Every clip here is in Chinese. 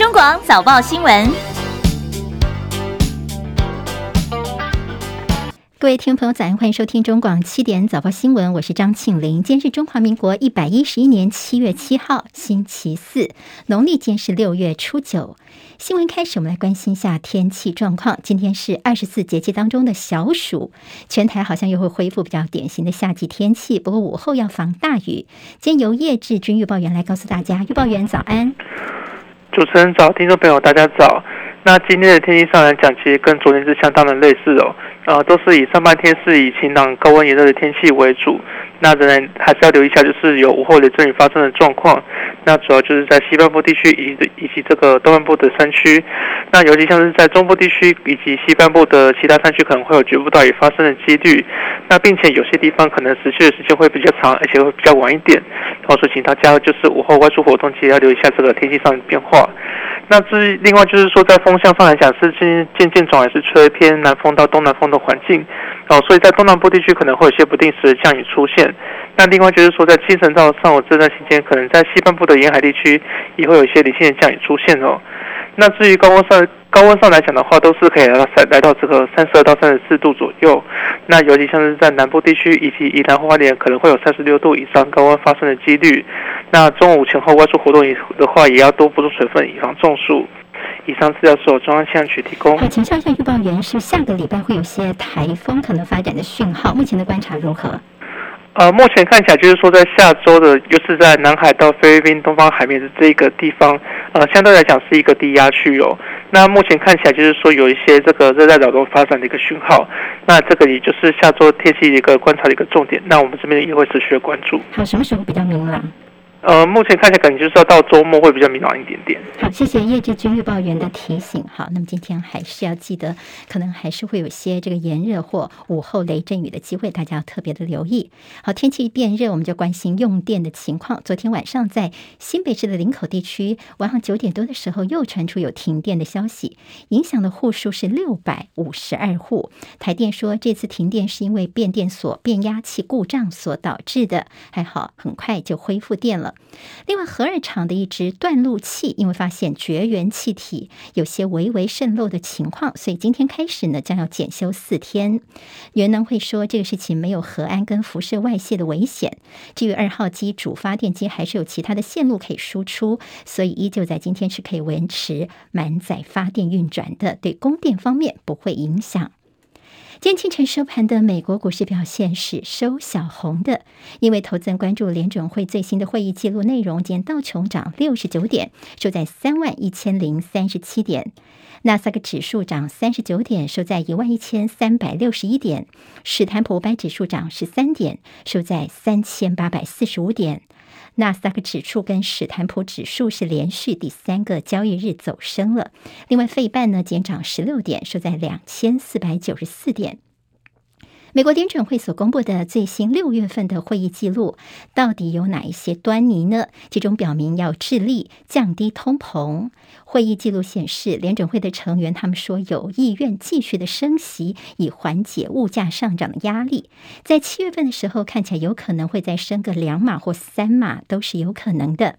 中广早报新闻。各位听众朋友，早安，欢迎收听中广七点早报新闻，我是张庆玲。今天是中华民国一百一十一年七月七号，星期四，农历今天是六月初九。新闻开始，我们来关心一下天气状况。今天是二十四节气当中的小暑，全台好像又会恢复比较典型的夏季天气，不过午后要防大雨。今天由叶志军预报员来告诉大家，预报员早安。主持人早，听众朋友大家早。那今天的天气上来讲，其实跟昨天是相当的类似哦。呃，都是以上半天是以晴朗、高温炎热的天气为主。那仍然还是要留意一下，就是有午后雷阵雨发生的状况。那主要就是在西半部地区以以及这个东半部的山区。那尤其像是在中部地区以及西半部的其他山区，可能会有局部大雨发生的几率。那并且有些地方可能持续的时间会比较长，而且会比较晚一点。同时，请大家就是午后外出活动，记得要留意一下这个天气上的变化。那至于另外就是说，在风向上来讲，是渐渐渐转还是吹偏南风到东南风的环境。哦，所以在东南部地区可能会有些不定时的降雨出现。那另外就是说，在清晨到上午这段时间，可能在西半部的沿海地区也会有一些零星的降雨出现哦。那至于高温上高温上来讲的话，都是可以来到来到这个三十二到三十四度左右。那尤其像是在南部地区以及宜兰花莲，可能会有三十六度以上高温发生的几率。那中午前后外出活动的话，也要多补充水分，以防中暑。以上资料是由中央气象局提供。好，请教一下预报员，是下个礼拜会有些台风可能发展的讯号，目前的观察如何？呃，目前看起来就是说，在下周的，就是在南海到菲律宾东方海面的这个地方，呃，相对来讲是一个低压区哦。那目前看起来就是说，有一些这个热带扰动发展的一个讯号。那这个也就是下周天气的一个观察的一个重点。那我们这边也会持续的关注。好，什么时候比较明朗？呃，目前看起来可能就是要到周末会比较明朗一点点。好，谢谢叶志军预报员的提醒。好，那么今天还是要记得，可能还是会有些这个炎热或午后雷阵雨的机会，大家要特别的留意。好，天气变热，我们就关心用电的情况。昨天晚上在新北市的林口地区，晚上九点多的时候又传出有停电的消息，影响的户数是六百五十二户。台电说，这次停电是因为变电所变压器故障所导致的，还好很快就恢复电了。另外，核二厂的一支断路器，因为发现绝缘气体有些微微渗漏的情况，所以今天开始呢，将要检修四天。原能会说这个事情没有核安跟辐射外泄的危险。至于二号机主发电机还是有其他的线路可以输出，所以依旧在今天是可以维持满载发电运转的，对供电方面不会影响。今天清晨收盘的美国股市表现是收小红的，因为投资人关注联准会最新的会议记录内容。今天道琼涨六十九点，收在三万一千零三十七点；纳斯达克指数涨三十九点，收在一万一千三百六十一点；史坦普五百指数涨十三点，收在三千八百四十五点。纳斯达克指数跟史坦普指数是连续第三个交易日走升了。另外，费半呢，减涨十六点，收在两千四百九十四点。美国联准会所公布的最新六月份的会议记录，到底有哪一些端倪呢？其中表明要致力降低通膨。会议记录显示，联准会的成员他们说有意愿继续的升息，以缓解物价上涨的压力。在七月份的时候，看起来有可能会再升个两码或三码，都是有可能的。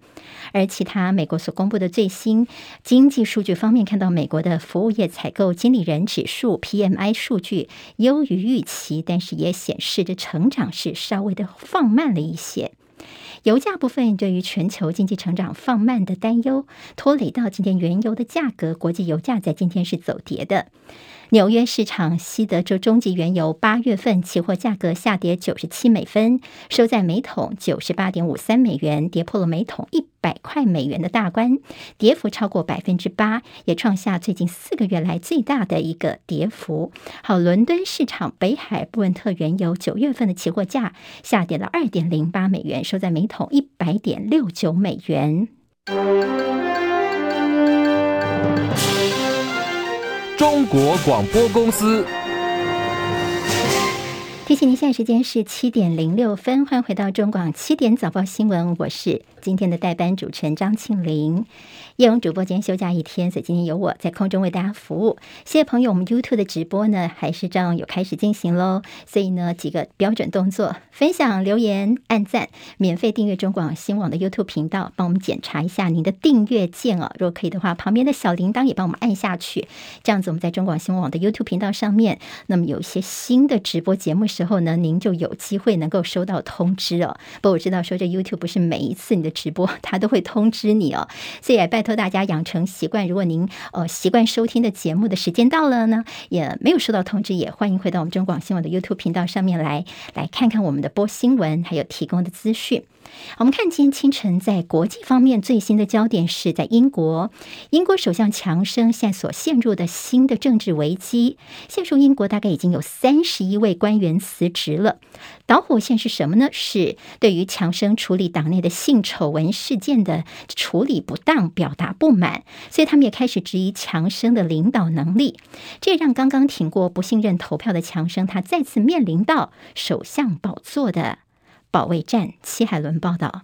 而其他美国所公布的最新经济数据方面，看到美国的服务业采购经理人指数 （PMI） 数据优于预期。但是也显示着成长是稍微的放慢了一些。油价部分对于全球经济成长放慢的担忧，拖累到今天原油的价格，国际油价在今天是走跌的。纽约市场西德州中级原油八月份期货价格下跌九十七美分，收在每桶九十八点五三美元，跌破了每桶一百块美元的大关，跌幅超过百分之八，也创下最近四个月来最大的一个跌幅。好，伦敦市场北海布伦特原油九月份的期货价下跌了二点零八美元，收在每桶一百点六九美元。中国广播公司。提醒您，现在时间是七点零六分，欢迎回到中广七点早报新闻，我是今天的代班主持人张庆玲。叶荣主播今天休假一天，所以今天由我在空中为大家服务。谢谢朋友，我们 YouTube 的直播呢还是这样有开始进行喽。所以呢，几个标准动作：分享、留言、按赞、免费订阅中广新网的 YouTube 频道，帮我们检查一下您的订阅键哦。如果可以的话，旁边的小铃铛也帮我们按下去，这样子我们在中广新闻网的 YouTube 频道上面，那么有一些新的直播节目时候呢，您就有机会能够收到通知哦。不过我知道说这 YouTube 不是每一次你的直播它都会通知你哦，所以也拜。托大家养成习惯，如果您呃习惯收听的节目的时间到了呢，也没有收到通知，也欢迎回到我们中广新闻的 YouTube 频道上面来，来看看我们的播新闻，还有提供的资讯。我们看今天清晨在国际方面最新的焦点是在英国，英国首相强生现在所陷入的新的政治危机，现在英国大概已经有三十一位官员辞职了。导火线是什么呢？是对于强生处理党内的性丑闻事件的处理不当表达不满，所以他们也开始质疑强生的领导能力。这也让刚刚挺过不信任投票的强生，他再次面临到首相宝座的保卫战。齐海伦报道。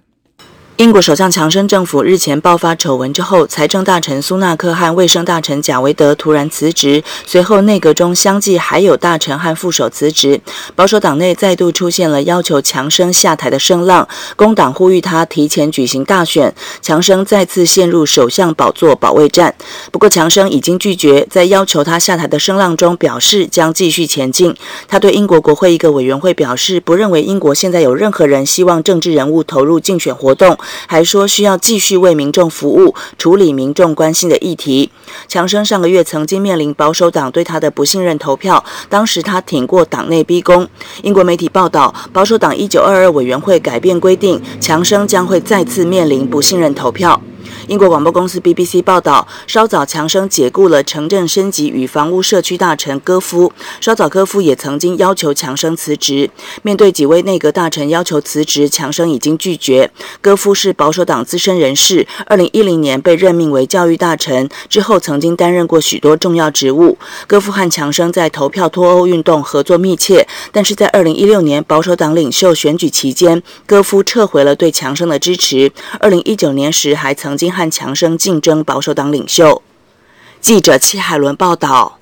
英国首相强生政府日前爆发丑闻之后，财政大臣苏纳克和卫生大臣贾维德突然辞职，随后内阁中相继还有大臣和副手辞职，保守党内再度出现了要求强生下台的声浪，工党呼吁他提前举行大选，强生再次陷入首相宝座保卫战。不过强生已经拒绝在要求他下台的声浪中表示将继续前进。他对英国国会一个委员会表示，不认为英国现在有任何人希望政治人物投入竞选活动。还说需要继续为民众服务，处理民众关心的议题。强生上个月曾经面临保守党对他的不信任投票，当时他挺过党内逼宫。英国媒体报道，保守党一九二二委员会改变规定，强生将会再次面临不信任投票。英国广播公司 BBC 报道，稍早强生解雇了城镇升级与房屋社区大臣戈夫。稍早戈夫也曾经要求强生辞职。面对几位内阁大臣要求辞职，强生已经拒绝。戈夫是保守党资深人士，二零一零年被任命为教育大臣，之后曾经担任过许多重要职务。戈夫和强生在投票脱欧运动合作密切，但是在二零一六年保守党领袖选举期间，戈夫撤回了对强生的支持。二零一九年时还曾曾经。和强生竞争保守党领袖。记者戚海伦报道。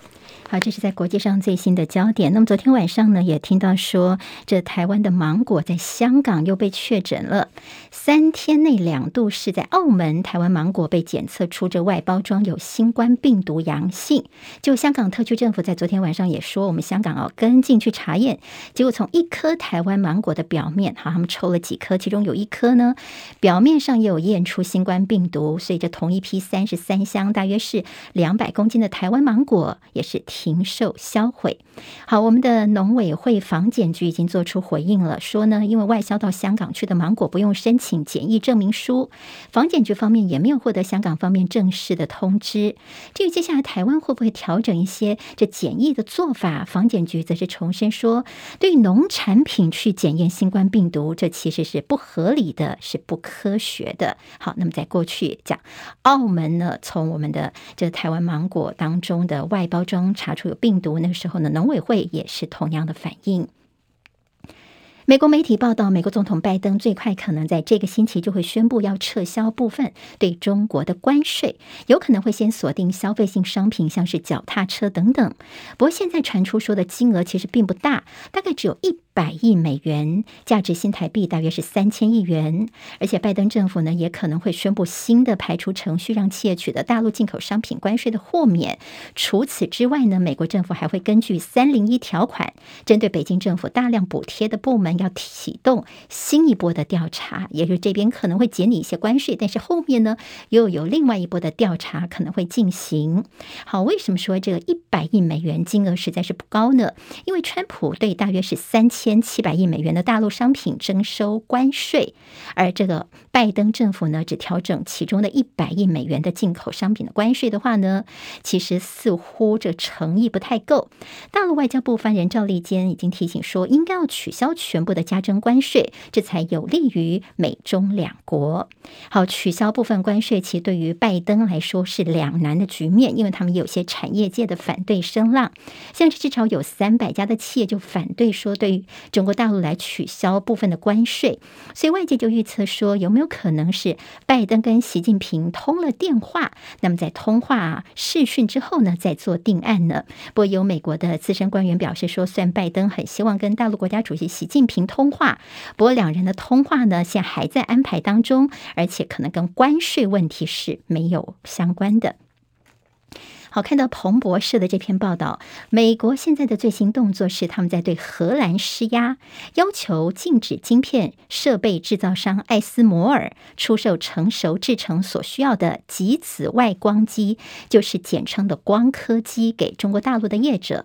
好，这是在国际上最新的焦点。那么昨天晚上呢，也听到说，这台湾的芒果在香港又被确诊了，三天内两度是在澳门，台湾芒果被检测出这外包装有新冠病毒阳性。就香港特区政府在昨天晚上也说，我们香港哦跟进去查验，结果从一颗台湾芒果的表面，好，他们抽了几颗，其中有一颗呢，表面上也有验出新冠病毒，所以这同一批三十三箱，大约是两百公斤的台湾芒果也是。停售销毁。好，我们的农委会防检局已经做出回应了，说呢，因为外销到香港去的芒果不用申请检疫证明书，防检局方面也没有获得香港方面正式的通知。至于接下来台湾会不会调整一些这检疫的做法，防检局则是重申说，对农产品去检验新冠病毒，这其实是不合理的，是不科学的。好，那么在过去讲澳门呢，从我们的这台湾芒果当中的外包装查出有病毒，那个时候呢，农委会也是同样的反应。美国媒体报道，美国总统拜登最快可能在这个星期就会宣布要撤销部分对中国的关税，有可能会先锁定消费性商品，像是脚踏车等等。不过现在传出说的金额其实并不大，大概只有一百亿美元，价值新台币大约是三千亿元。而且拜登政府呢也可能会宣布新的排除程序，让企业取得大陆进口商品关税的豁免。除此之外呢，美国政府还会根据三零一条款，针对北京政府大量补贴的部门。要启动新一波的调查，也就是这边可能会减你一些关税，但是后面呢又有另外一波的调查可能会进行。好，为什么说这个一百亿美元金额实在是不高呢？因为川普对大约是三千千七百亿美元的大陆商品征收关税，而这个拜登政府呢只调整其中的一百亿美元的进口商品的关税的话呢，其实似乎这诚意不太够。大陆外交部发言人赵立坚已经提醒说，应该要取消全部的加征关税，这才有利于美中两国。好，取消部分关税，其实对于拜登来说是两难的局面，因为他们有些产业界的反对声浪，像是至少有三百家的企业就反对说，对于中国大陆来取消部分的关税，所以外界就预测说，有没有可能是拜登跟习近平通了电话，那么在通话视讯之后呢，再做定案呢？不过有美国的资深官员表示说，虽然拜登很希望跟大陆国家主席习近平通话，不过两人的通话呢，现在还在安排当中，而且可能跟关税问题是没有相关的。好，看到彭博社的这篇报道，美国现在的最新动作是，他们在对荷兰施压，要求禁止晶片设备制造商艾斯摩尔出售成熟制成所需要的极紫外光机，就是简称的光刻机，给中国大陆的业者。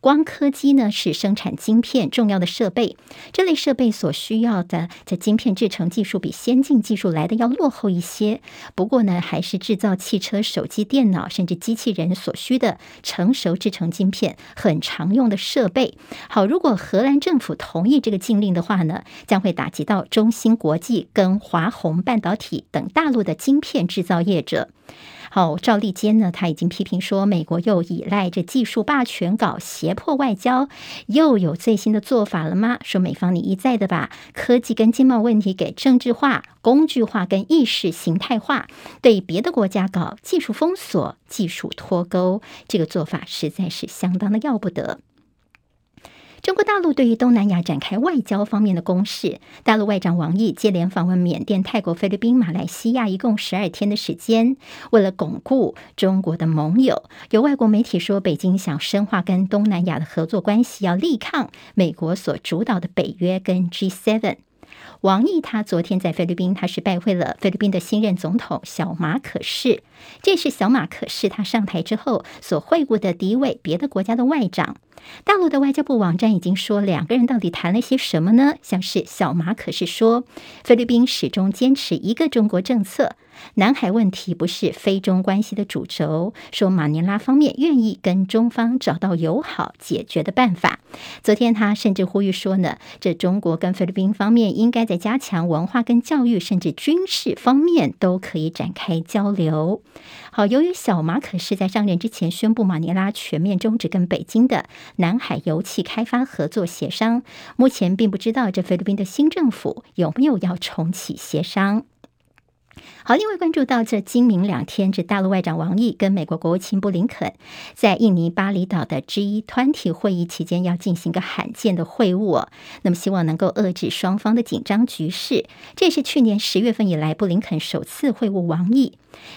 光刻机呢，是生产晶片重要的设备，这类设备所需要的在晶片制成技术比先进技术来的要落后一些。不过呢，还是制造汽车、手机、电脑甚至机器人所需的成熟制成晶片很常用的设备。好，如果荷兰政府同意这个禁令的话呢，将会打击到中芯国际跟华虹半导体等大陆的晶片制造业者。好，赵立坚呢，他已经批评说，美国又依赖着技术霸权搞胁迫外交，又有最新的做法了吗？说美方你一再的把科技跟经贸问题给政治化、工具化跟意识形态化，对别的国家搞技术封锁、技术脱钩，这个做法实在是相当的要不得。中国大陆对于东南亚展开外交方面的攻势，大陆外长王毅接连访问缅甸、泰国、菲律宾、马来西亚，一共十二天的时间。为了巩固中国的盟友，有外国媒体说，北京想深化跟东南亚的合作关系，要力抗美国所主导的北约跟 G7。王毅他昨天在菲律宾，他是拜会了菲律宾的新任总统小马可仕，这是小马可仕他上台之后所会晤的第一位别的国家的外长。大陆的外交部网站已经说，两个人到底谈了些什么呢？像是小马可是说，菲律宾始终坚持一个中国政策。南海问题不是菲中关系的主轴，说马尼拉方面愿意跟中方找到友好解决的办法。昨天他甚至呼吁说呢，这中国跟菲律宾方面应该在加强文化跟教育，甚至军事方面都可以展开交流。好，由于小马可是在上任之前宣布马尼拉全面终止跟北京的南海油气开发合作协商，目前并不知道这菲律宾的新政府有没有要重启协商。好，另外关注到这今明两天，这大陆外长王毅跟美国国务卿布林肯在印尼巴厘岛的 G20 会议期间要进行一个罕见的会晤，那么希望能够遏制双方的紧张局势。这是去年十月份以来布林肯首次会晤王毅。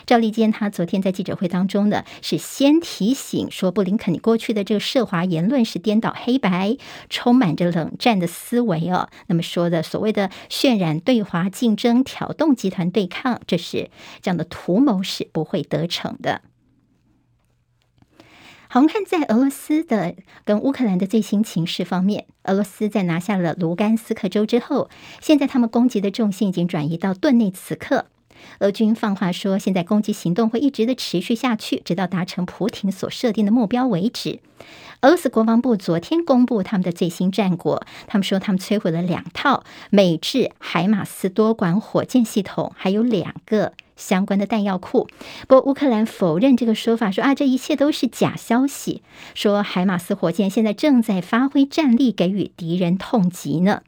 赵立坚他昨天在记者会当中呢，是先提醒说，布林肯你过去的这个涉华言论是颠倒黑白，充满着冷战的思维哦。那么说的所谓的渲染对华竞争、挑动集团对抗，这是这样的图谋是不会得逞的。好，我们看在俄罗斯的跟乌克兰的最新情势方面，俄罗斯在拿下了卢甘斯克州之后，现在他们攻击的重心已经转移到顿内茨克。俄军放话说，现在攻击行动会一直的持续下去，直到达成普亭所设定的目标为止。俄罗斯国防部昨天公布他们的最新战果，他们说他们摧毁了两套美制海马斯多管火箭系统，还有两个相关的弹药库。不过乌克兰否认这个说法，说啊，这一切都是假消息，说海马斯火箭现在正在发挥战力，给予敌人痛击呢。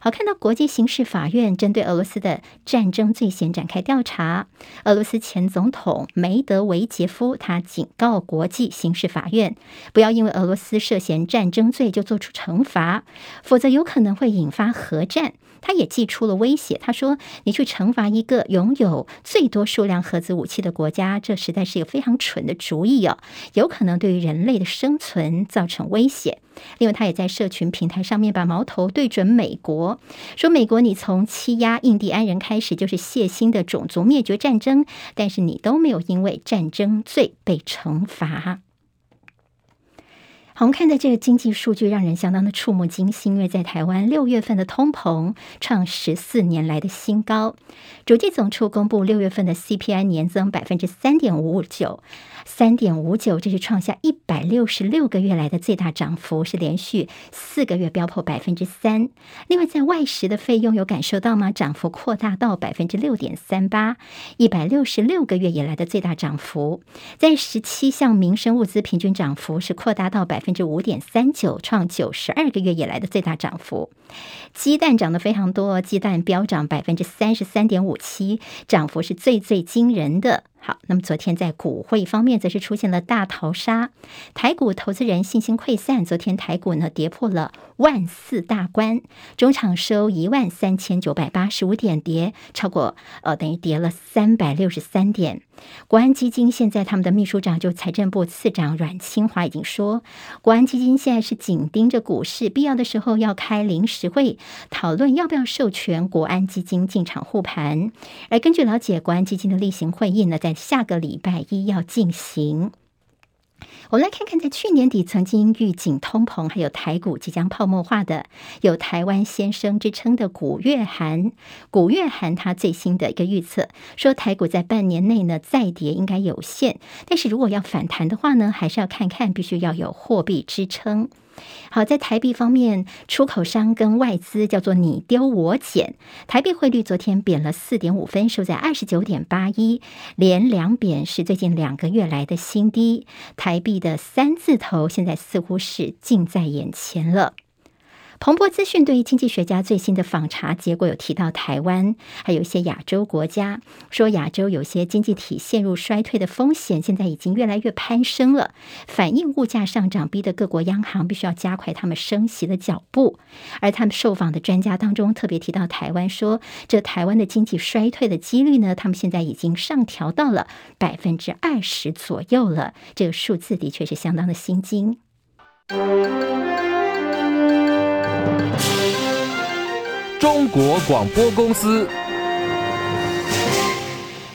好，看到国际刑事法院针对俄罗斯的战争罪嫌展开调查。俄罗斯前总统梅德韦杰夫他警告国际刑事法院，不要因为俄罗斯涉嫌战争罪就做出惩罚，否则有可能会引发核战。他也祭出了威胁，他说：“你去惩罚一个拥有最多数量核子武器的国家，这实在是一个非常蠢的主意哦，有可能对于人类的生存造成威胁。”另外，他也在社群平台上面把矛头对准美国，说：“美国，你从欺压印第安人开始就是血腥的种族灭绝战争，但是你都没有因为战争罪被惩罚。”好，我们看的这个经济数据让人相当的触目惊心，因为在台湾六月份的通膨创十四年来的新高。主计总处公布六月份的 CPI 年增百分之三点五五九。三点五九，这是创下一百六十六个月来的最大涨幅，是连续四个月飙破百分之三。另外，在外食的费用有感受到吗？涨幅扩大到百分之六点三八，一百六十六个月以来的最大涨幅。在十七项民生物资平均涨幅是扩大到百分之五点三九，创九十二个月以来的最大涨幅。鸡蛋涨得非常多，鸡蛋飙涨百分之三十三点五七，涨幅是最最惊人的。好，那么昨天在股汇方面，则是出现了大逃杀，台股投资人信心溃散。昨天台股呢跌破了万四大关，中场收一万三千九百八十五点，跌超过呃等于跌了三百六十三点。国安基金现在他们的秘书长就财政部次长阮清华已经说，国安基金现在是紧盯着股市，必要的时候要开临时会讨论要不要授权国安基金进场护盘。而根据了解，国安基金的例行会议呢，在下个礼拜一要进行。我们来看看，在去年底曾经预警通膨，还有台股即将泡沫化的，有台湾先生之称的古月涵。古月涵他最新的一个预测说，台股在半年内呢再跌应该有限，但是如果要反弹的话呢，还是要看看，必须要有货币支撑。好，在台币方面，出口商跟外资叫做你丢我捡，台币汇率昨天贬了四点五分，收在二十九点八一，连两贬是最近两个月来的新低。台币的三字头现在似乎是近在眼前了。彭博资讯对于经济学家最新的访查结果有提到台湾，还有一些亚洲国家，说亚洲有些经济体陷入衰退的风险，现在已经越来越攀升了，反映物价上涨，逼得各国央行必须要加快他们升息的脚步。而他们受访的专家当中特别提到台湾，说这台湾的经济衰退的几率呢，他们现在已经上调到了百分之二十左右了，这个数字的确是相当的心惊。中国广播公司。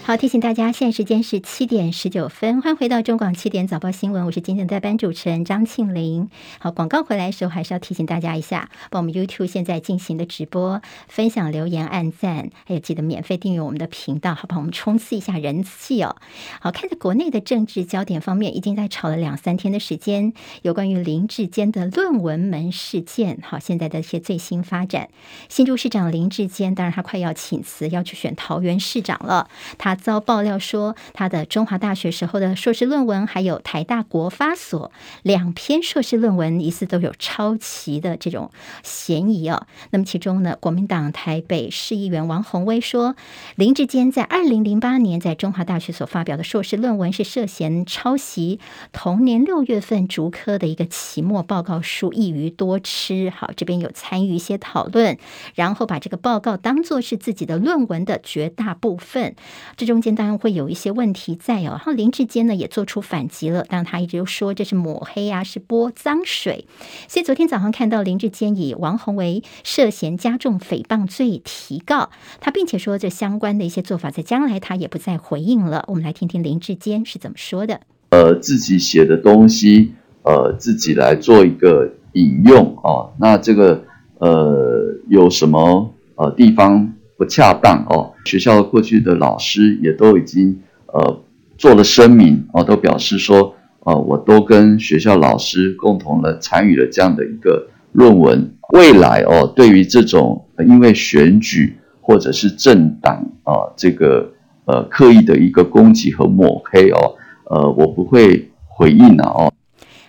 好，提醒大家，现在时间是七点十九分，欢迎回到中广七点早报新闻，我是今天的代班主持人张庆玲。好，广告回来的时候，还是要提醒大家一下，把我们 YouTube 现在进行的直播分享、留言、按赞，还有记得免费订阅我们的频道，好，帮我们冲刺一下人气哦。好，看在国内的政治焦点方面，已经在吵了两三天的时间，有关于林志坚的论文门事件。好，现在的一些最新发展，新竹市长林志坚，当然他快要请辞，要去选桃园市长了，他。遭爆料说，他的中华大学时候的硕士论文，还有台大国发所两篇硕士论文，疑似都有抄袭的这种嫌疑哦。那么其中呢，国民党台北市议员王宏威说，林志坚在二零零八年在中华大学所发表的硕士论文是涉嫌抄袭同年六月份竹科的一个期末报告书，一鱼多吃。好，这边有参与一些讨论，然后把这个报告当作是自己的论文的绝大部分。这中间当然会有一些问题在哦，然后林志坚呢也做出反击了，但他一直说这是抹黑啊，是泼脏水。所以昨天早上看到林志坚以王鸿薇涉嫌加重诽谤罪提告，他并且说这相关的一些做法在将来他也不再回应了。我们来听听林志坚是怎么说的。呃，自己写的东西，呃，自己来做一个引用哦，那这个呃有什么呃地方不恰当哦？学校过去的老师也都已经呃做了声明哦，都表示说，呃，我都跟学校老师共同的参与了这样的一个论文。未来哦，对于这种因为选举或者是政党啊，这个呃刻意的一个攻击和抹黑哦，呃，我不会回应了哦。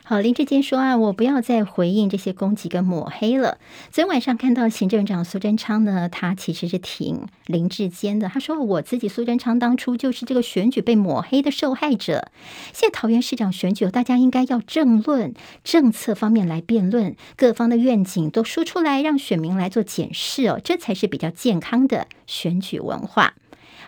好，林志坚说啊，我不要再回应这些攻击跟抹黑了。昨天晚上看到行政长苏贞昌呢，他其实是挺林志坚的。他说，我自己苏贞昌当初就是这个选举被抹黑的受害者。现在桃园市长选举，大家应该要政论政策方面来辩论，各方的愿景都说出来，让选民来做检视哦，这才是比较健康的选举文化。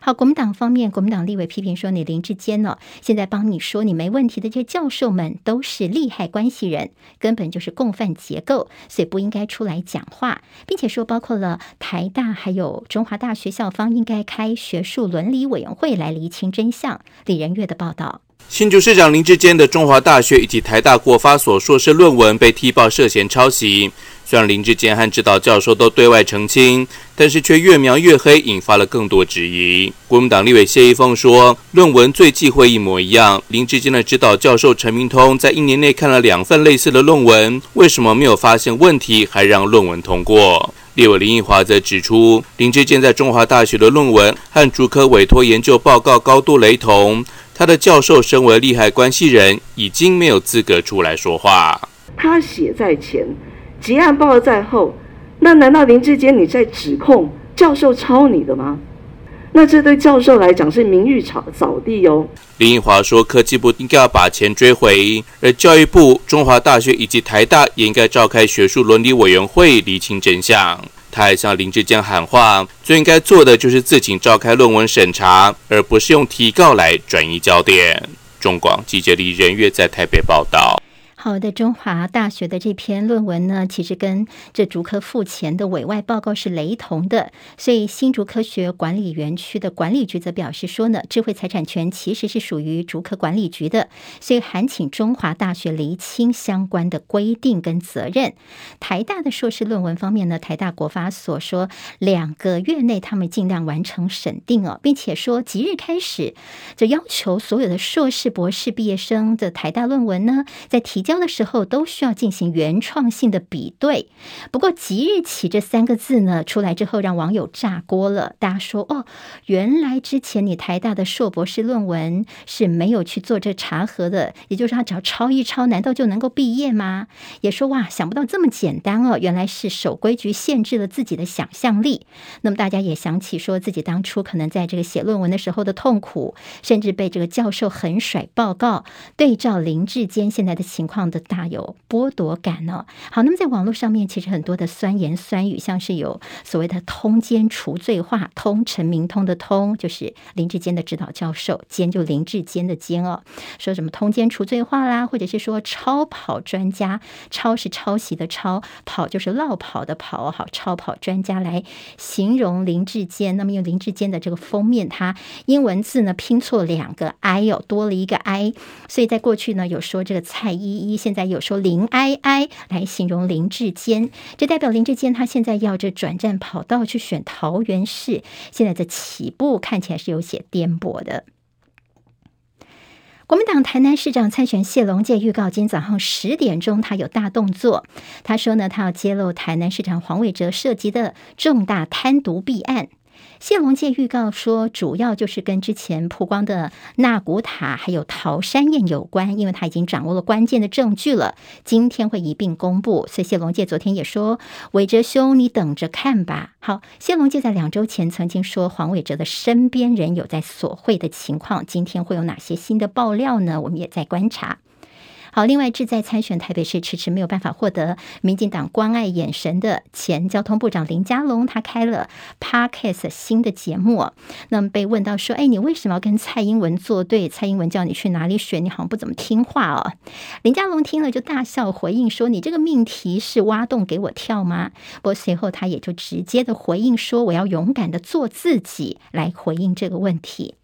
好，国民党方面，国民党立委批评说：“你林志坚呢，现在帮你说你没问题的这些教授们都是利害关系人，根本就是共犯结构，所以不应该出来讲话，并且说，包括了台大还有中华大学校方应该开学术伦理委员会来厘清真相。”李仁月的报道。新竹市长林志坚的中华大学以及台大国发所硕士论文被踢爆涉嫌抄袭。虽然林志坚和指导教授都对外澄清，但是却越描越黑，引发了更多质疑。国民党立委谢逸凤说，论文最忌讳一模一样。林志坚的指导教授陈明通在一年内看了两份类似的论文，为什么没有发现问题，还让论文通过？立委林奕华则指出，林志坚在中华大学的论文和竹科委托研究报告高度雷同。他的教授身为利害关系人，已经没有资格出来说话。他写在前，结案报在后，那难道林志坚你在指控教授抄你的吗？那这对教授来讲是名誉扫扫地哟。林奕华说，科技部应该要把钱追回，而教育部、中华大学以及台大也应该召开学术伦理委员会厘清真相。他还向林志坚喊话，最应该做的就是自行召开论文审查，而不是用提告来转移焦点。中广记者李仁月在台北报道。好的，中华大学的这篇论文呢，其实跟这竹科付钱的委外报告是雷同的，所以新竹科学管理园区的管理局则表示说呢，智慧财产权其实是属于竹科管理局的，所以函请中华大学厘清相关的规定跟责任。台大的硕士论文方面呢，台大国发所说两个月内他们尽量完成审定哦，并且说即日开始就要求所有的硕士博士毕业生的台大论文呢，在提交交的时候都需要进行原创性的比对，不过即日起这三个字呢出来之后，让网友炸锅了。大家说哦，原来之前你台大的硕博士论文是没有去做这查核的，也就是他只要抄一抄，难道就能够毕业吗？也说哇，想不到这么简单哦，原来是守规矩限制了自己的想象力。那么大家也想起说自己当初可能在这个写论文的时候的痛苦，甚至被这个教授狠甩报告，对照林志坚现在的情况。样的大有剥夺感呢、好，那么在网络上面，其实很多的酸言酸语，像是有所谓的“通奸除罪化”，通陈明通的通就是林志坚的指导教授，奸就林志坚的奸哦，说什么通奸除罪化啦，或者是说超跑专家，抄是抄袭的抄，跑就是落跑的跑，好，超跑专家来形容林志坚。那么用林志坚的这个封面，他英文字呢拼错两个 i 哦，多了一个 i，所以在过去呢有说这个蔡依依。现在有说林哀哀来形容林志坚，这代表林志坚他现在要这转战跑道去选桃园市，现在的起步看起来是有些颠簸的。国民党台南市长参选谢龙介预告，今早上十点钟他有大动作，他说呢，他要揭露台南市长黄伟哲涉及的重大贪渎弊案。谢龙介预告说，主要就是跟之前曝光的纳古塔还有桃山宴有关，因为他已经掌握了关键的证据了，今天会一并公布。所以谢龙介昨天也说：“伟哲兄，你等着看吧。”好，谢龙介在两周前曾经说黄伟哲的身边人有在索贿的情况，今天会有哪些新的爆料呢？我们也在观察。好，另外志在参选台北市，迟迟没有办法获得民进党关爱眼神的前交通部长林佳龙，他开了 Podcast 新的节目。那么被问到说：“哎，你为什么要跟蔡英文作对？蔡英文叫你去哪里选，你好像不怎么听话哦。”林佳龙听了就大笑回应说：“你这个命题是挖洞给我跳吗？”不过随后他也就直接的回应说：“我要勇敢的做自己，来回应这个问题。”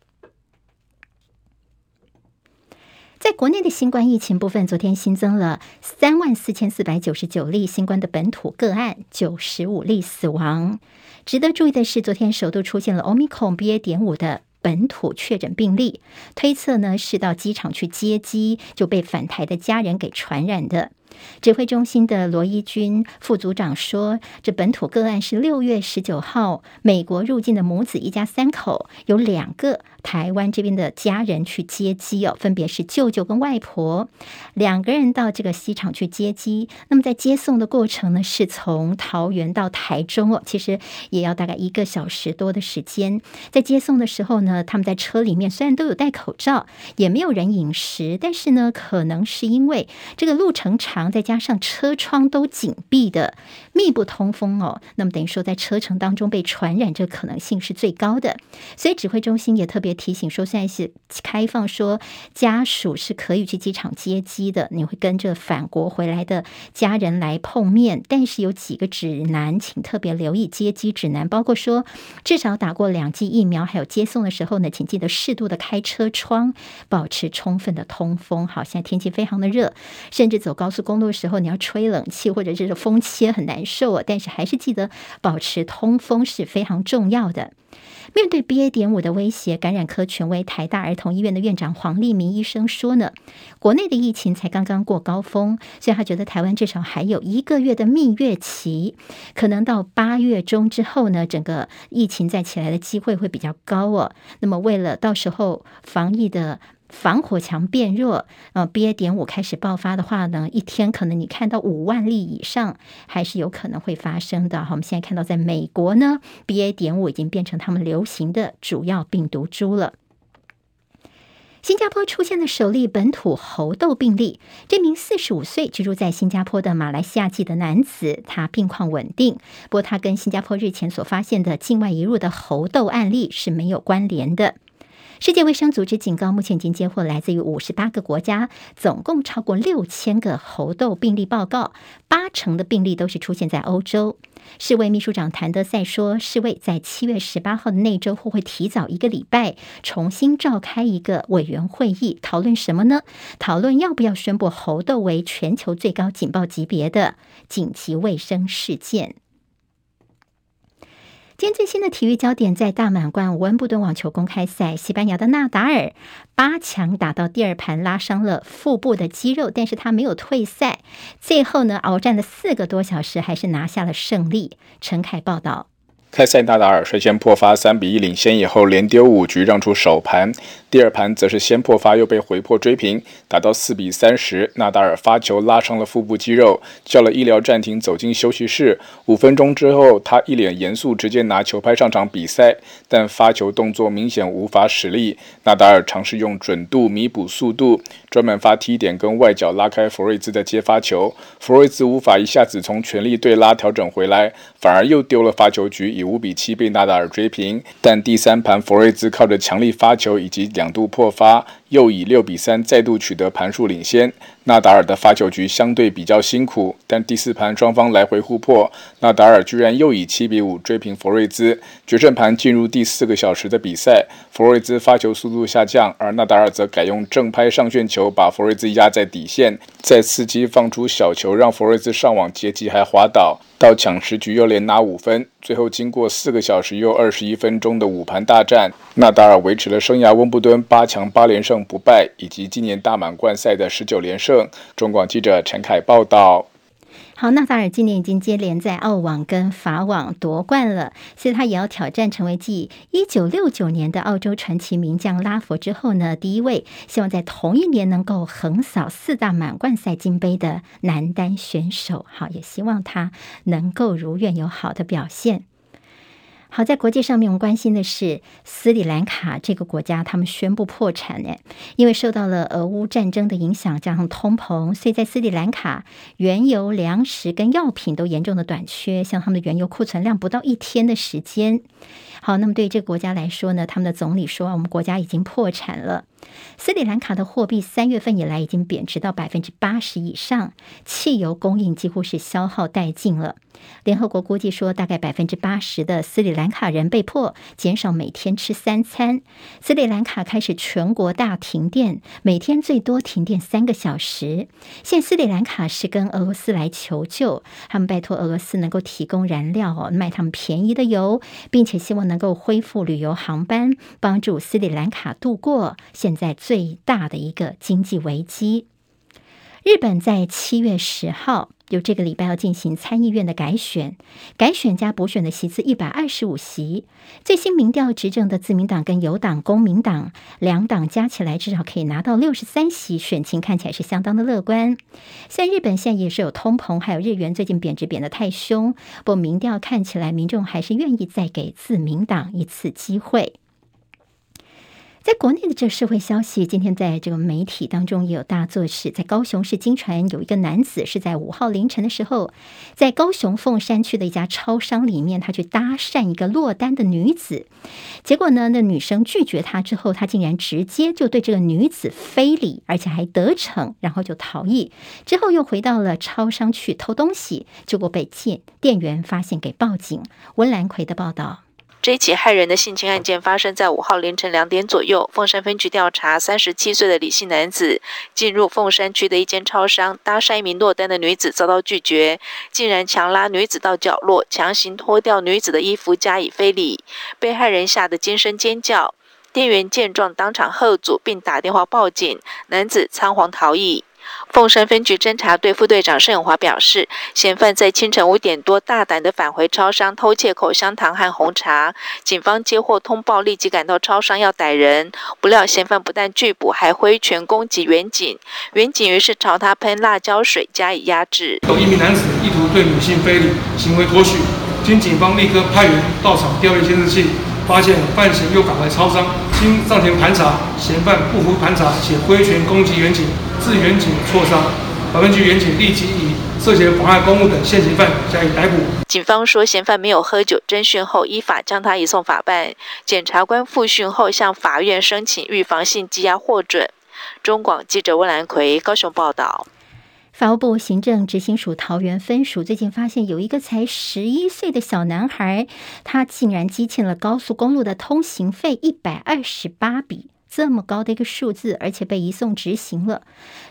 在国内的新冠疫情部分，昨天新增了三万四千四百九十九例新冠的本土个案，九十五例死亡。值得注意的是，昨天首度出现了 Omicron BA. 点五的本土确诊病例，推测呢是到机场去接机就被返台的家人给传染的。指挥中心的罗一军副组长说，这本土个案是六月十九号美国入境的母子一家三口，有两个台湾这边的家人去接机哦，分别是舅舅跟外婆，两个人到这个机场去接机。那么在接送的过程呢，是从桃园到台中哦，其实也要大概一个小时多的时间。在接送的时候呢，他们在车里面虽然都有戴口罩，也没有人饮食，但是呢，可能是因为这个路程长。再加上车窗都紧闭的，密不通风哦，那么等于说在车程当中被传染这可能性是最高的。所以指挥中心也特别提醒说，现在是开放说家属是可以去机场接机的，你会跟着返国回来的家人来碰面，但是有几个指南，请特别留意接机指南，包括说至少打过两剂疫苗，还有接送的时候呢，请记得适度的开车窗，保持充分的通风。好，现在天气非常的热，甚至走高速公路的时候，你要吹冷气或者是风切很难受啊。但是还是记得保持通风是非常重要的。面对 BA. 点五的威胁，感染科权威台大儿童医院的院长黄立明医生说呢，国内的疫情才刚刚过高峰，所以他觉得台湾至少还有一个月的蜜月期，可能到八月中之后呢，整个疫情再起来的机会会比较高哦。那么为了到时候防疫的。防火墙变弱，呃，BA. 点五开始爆发的话呢，一天可能你看到五万例以上，还是有可能会发生的。好，我们现在看到，在美国呢，BA. 点五已经变成他们流行的主要病毒株了。新加坡出现了首例本土猴痘病例，这名四十五岁居住在新加坡的马来西亚籍的男子，他病况稳定，不过他跟新加坡日前所发现的境外移入的猴痘案例是没有关联的。世界卫生组织警告，目前已经接获来自于五十八个国家，总共超过六千个猴痘病例报告，八成的病例都是出现在欧洲。世卫秘书长谭德赛说，世卫在七月十八号的那周或会提早一个礼拜重新召开一个委员会议，讨论什么呢？讨论要不要宣布猴痘为全球最高警报级别的紧急卫生事件。今天最新的体育焦点在大满贯温布顿网球公开赛，西班牙的纳达尔八强打到第二盘拉伤了腹部的肌肉，但是他没有退赛，最后呢鏖战了四个多小时，还是拿下了胜利。陈凯报道。开赛纳达尔率先破发，三比一领先以后，连丢五局让出首盘。第二盘则是先破发，又被回破追平，打到四比三十。纳达尔发球拉伤了腹部肌肉，叫了医疗暂停，走进休息室。五分钟之后，他一脸严肃，直接拿球拍上场比赛，但发球动作明显无法使力。纳达尔尝试用准度弥补速度，专门发踢点跟外脚拉开弗瑞兹的接发球，弗瑞兹无法一下子从全力对拉调整回来，反而又丢了发球局，以五比七被纳达尔追平。但第三盘弗瑞兹靠着强力发球以及两度破发，又以六比三再度取得盘数领先。纳达尔的发球局相对比较辛苦，但第四盘双方来回互破，纳达尔居然又以七比五追平弗瑞兹。决胜盘进入第四个小时的比赛，弗瑞兹发球速度下降，而纳达尔则改用正拍上旋球把弗瑞兹压在底线，再伺机放出小球让弗瑞兹上网接击还滑倒。到抢十局又连拿五分，最后经过四个小时又二十一分钟的五盘大战，纳达尔维持了生涯温布顿八强八连胜不败，以及今年大满贯赛的十九连胜。中广记者陈凯报道。好，纳达尔今年已经接连在澳网跟法网夺冠了，所以他也要挑战成为继一九六九年的澳洲传奇名将拉佛之后呢，第一位希望在同一年能够横扫四大满贯赛金杯的男单选手。好，也希望他能够如愿有好的表现。好，在国际上面，我们关心的是斯里兰卡这个国家，他们宣布破产呢，因为受到了俄乌战争的影响，加上通膨，所以在斯里兰卡，原油、粮食跟药品都严重的短缺，像他们的原油库存量不到一天的时间。好，那么对于这个国家来说呢，他们的总理说，我们国家已经破产了。斯里兰卡的货币三月份以来已经贬值到百分之八十以上，汽油供应几乎是消耗殆尽了。联合国估计说，大概百分之八十的斯里兰卡人被迫减少每天吃三餐。斯里兰卡开始全国大停电，每天最多停电三个小时。现在斯里兰卡是跟俄罗斯来求救，他们拜托俄罗斯能够提供燃料哦，卖他们便宜的油，并且希望能够恢复旅游航班，帮助斯里兰卡度过现在最大的一个经济危机。日本在七月十号，有这个礼拜要进行参议院的改选，改选加补选的席次一百二十五席。最新民调执政的自民党跟友党公民党两党加起来至少可以拿到六十三席，选情看起来是相当的乐观。虽然日本现在也是有通膨，还有日元最近贬值贬得太凶，不过民调看起来民众还是愿意再给自民党一次机会。在国内的这个社会消息，今天在这个媒体当中也有大作事。在高雄市惊传，有一个男子是在五号凌晨的时候，在高雄凤山区的一家超商里面，他去搭讪一个落单的女子，结果呢，那女生拒绝他之后，他竟然直接就对这个女子非礼，而且还得逞，然后就逃逸。之后又回到了超商去偷东西，结果被店店员发现，给报警。温兰奎的报道。这起骇人的性侵案件发生在五号凌晨两点左右。凤山分局调查，三十七岁的李姓男子进入凤山区的一间超商，搭讪一名落单的女子，遭到拒绝，竟然强拉女子到角落，强行脱掉女子的衣服加以非礼，被害人吓得惊声尖叫。店员见状，当场喝阻，并打电话报警，男子仓皇逃逸。凤山分局侦查队副队长盛永华表示，嫌犯在清晨五点多大胆地返回超商偷窃口香糖和红茶。警方接获通报，立即赶到超商要逮人，不料嫌犯不但拒捕，还挥拳攻击员警。员警于是朝他喷辣椒水加以压制。有一名男子意图对女性非礼，行为脱序，经警方立刻派员到场调阅监视器，发现犯嫌又返回超商，经上前盘查，嫌犯不服盘查，且挥拳攻击员警。致员警挫伤，本分局员警立即以涉嫌妨碍公务等现行犯加以逮捕。警方说，嫌犯没有喝酒，侦讯后依法将他移送法办。检察官复讯后，向法院申请预防性羁押获准。中广记者温兰奎高雄报道。法务部行政执行署桃园分署最近发现，有一个才十一岁的小男孩，他竟然积欠了高速公路的通行费一百二十八笔。这么高的一个数字，而且被移送执行了。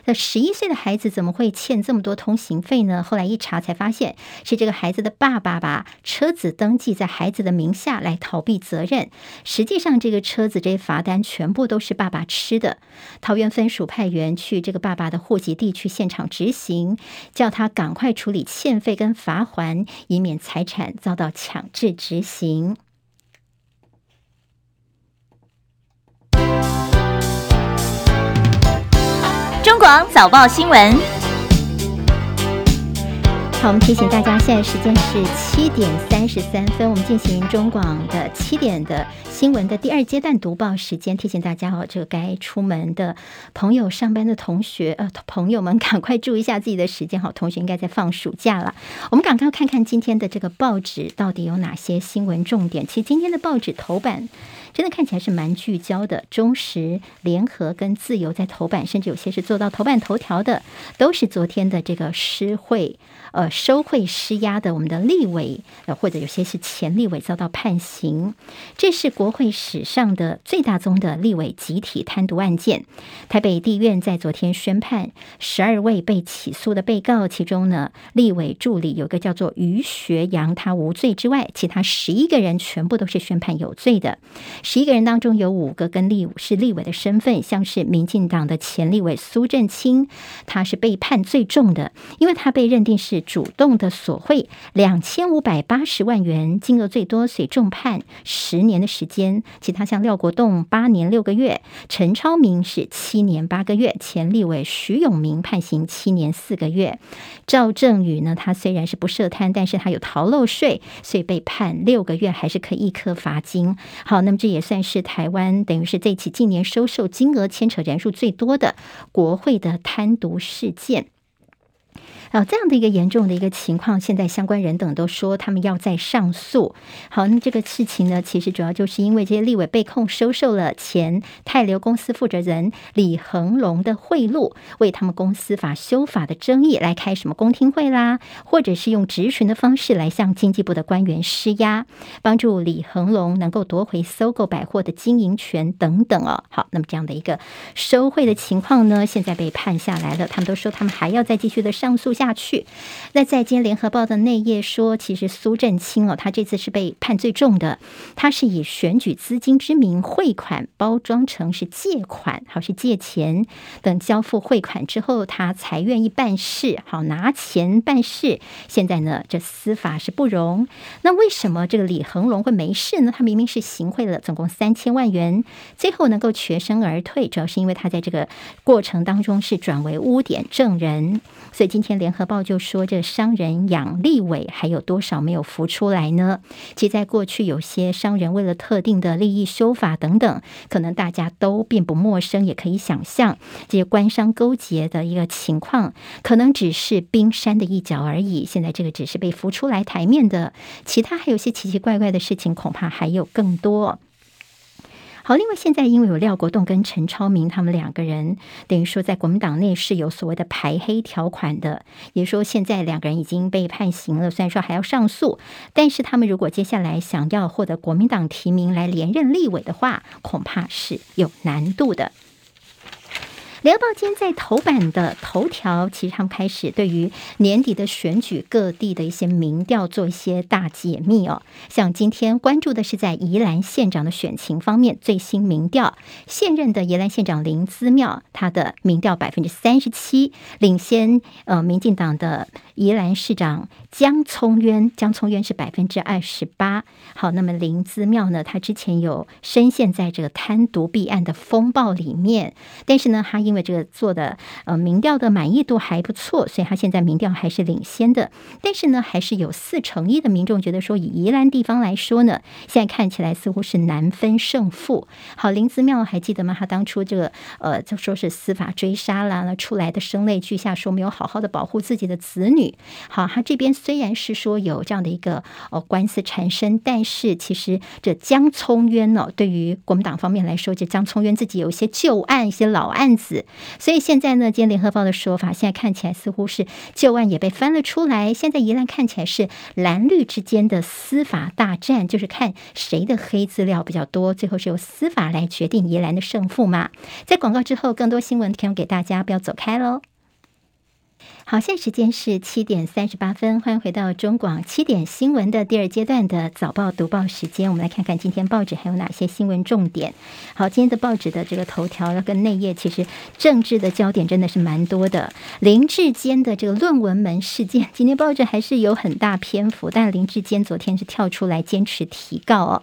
那十一岁的孩子怎么会欠这么多通行费呢？后来一查才发现，是这个孩子的爸爸把车子登记在孩子的名下来逃避责任。实际上，这个车子这些罚单全部都是爸爸吃的。桃园分署派员去这个爸爸的户籍地去现场执行，叫他赶快处理欠费跟罚还，以免财产遭到强制执行。广早报新闻，好，我们提醒大家，现在时间是七点三十三分，我们进行中广的七点的。新闻的第二阶段读报时间，提醒大家哦，这个该出门的朋友、上班的同学呃朋友们，赶快注意一下自己的时间。好，同学应该在放暑假了。我们赶快看看今天的这个报纸到底有哪些新闻重点。其实今天的报纸头版真的看起来是蛮聚焦的，中时、联合跟自由在头版，甚至有些是做到头版头条的，都是昨天的这个诗会。呃收贿施压的我们的立委呃或者有些是前立委遭到判刑，这是国。会史上的最大宗的立委集体贪渎案件，台北地院在昨天宣判，十二位被起诉的被告，其中呢，立委助理有个叫做于学阳，他无罪之外，其他十一个人全部都是宣判有罪的。十一个人当中有五个跟立是立委的身份，像是民进党的前立委苏正清，他是被判最重的，因为他被认定是主动的索贿两千五百八十万元，金额最多，所以重判十年的时间。其他像廖国栋八年六个月，陈超明是七年八个月，前立委徐永明判刑七年四个月，赵正宇呢，他虽然是不涉贪，但是他有逃漏税，所以被判六个月，还是可以易科罚金。好，那么这也算是台湾等于是这起近年收受金额牵扯人数最多的国会的贪渎事件。啊，这样的一个严重的一个情况，现在相关人等都说他们要再上诉。好，那这个事情呢，其实主要就是因为这些立委被控收受了前泰流公司负责人李恒龙的贿赂，为他们公司法修法的争议来开什么公听会啦，或者是用质询的方式来向经济部的官员施压，帮助李恒龙能够夺回 SOGO 百货的经营权等等哦。好，那么这样的一个收贿的情况呢，现在被判下来了，他们都说他们还要再继续的上诉下。下去，那在今天联合报的内页说，其实苏振清哦，他这次是被判最重的，他是以选举资金之名汇款，包装成是借款，好是借钱，等交付汇款之后，他才愿意办事，好拿钱办事。现在呢，这司法是不容。那为什么这个李恒龙会没事呢？他明明是行贿了总共三千万元，最后能够全身而退，主要是因为他在这个过程当中是转为污点证人，所以。今天联合报就说，这商人养立委还有多少没有浮出来呢？其实，在过去，有些商人为了特定的利益修法等等，可能大家都并不陌生，也可以想象这些官商勾结的一个情况，可能只是冰山的一角而已。现在这个只是被浮出来台面的，其他还有些奇奇怪怪的事情，恐怕还有更多。好，另外现在因为有廖国栋跟陈超明他们两个人，等于说在国民党内是有所谓的排黑条款的，也说现在两个人已经被判刑了，虽然说还要上诉，但是他们如果接下来想要获得国民党提名来连任立委的话，恐怕是有难度的。联合报今天在头版的头条，其实他们开始对于年底的选举各地的一些民调做一些大解密哦。像今天关注的是在宜兰县长的选情方面，最新民调，现任的宜兰县长林姿妙，他的民调百分之三十七，领先呃民进党的宜兰市长江聪渊，江聪渊是百分之二十八。好，那么林姿妙呢，他之前有深陷在这个贪渎弊案的风暴里面，但是呢，他因为这个做的呃民调的满意度还不错，所以他现在民调还是领先的。但是呢，还是有四成一的民众觉得说，以宜兰地方来说呢，现在看起来似乎是难分胜负。好，林姿妙还记得吗？他当初这个呃就说是司法追杀啦，那出来的声泪俱下，说没有好好的保护自己的子女。好，他这边虽然是说有这样的一个哦官司缠身，但是其实这江聪渊呢，对于国民党方面来说，这江聪渊自己有一些旧案、一些老案子。所以现在呢，今天联合报的说法，现在看起来似乎是旧案也被翻了出来。现在宜兰看起来是蓝绿之间的司法大战，就是看谁的黑资料比较多，最后是由司法来决定宜兰的胜负嘛。在广告之后，更多新闻提供给大家，不要走开喽。好，现在时间是七点三十八分，欢迎回到中广七点新闻的第二阶段的早报读报时间。我们来看看今天报纸还有哪些新闻重点。好，今天的报纸的这个头条跟内页，其实政治的焦点真的是蛮多的。林志坚的这个论文门事件，今天报纸还是有很大篇幅，但林志坚昨天是跳出来坚持提告哦。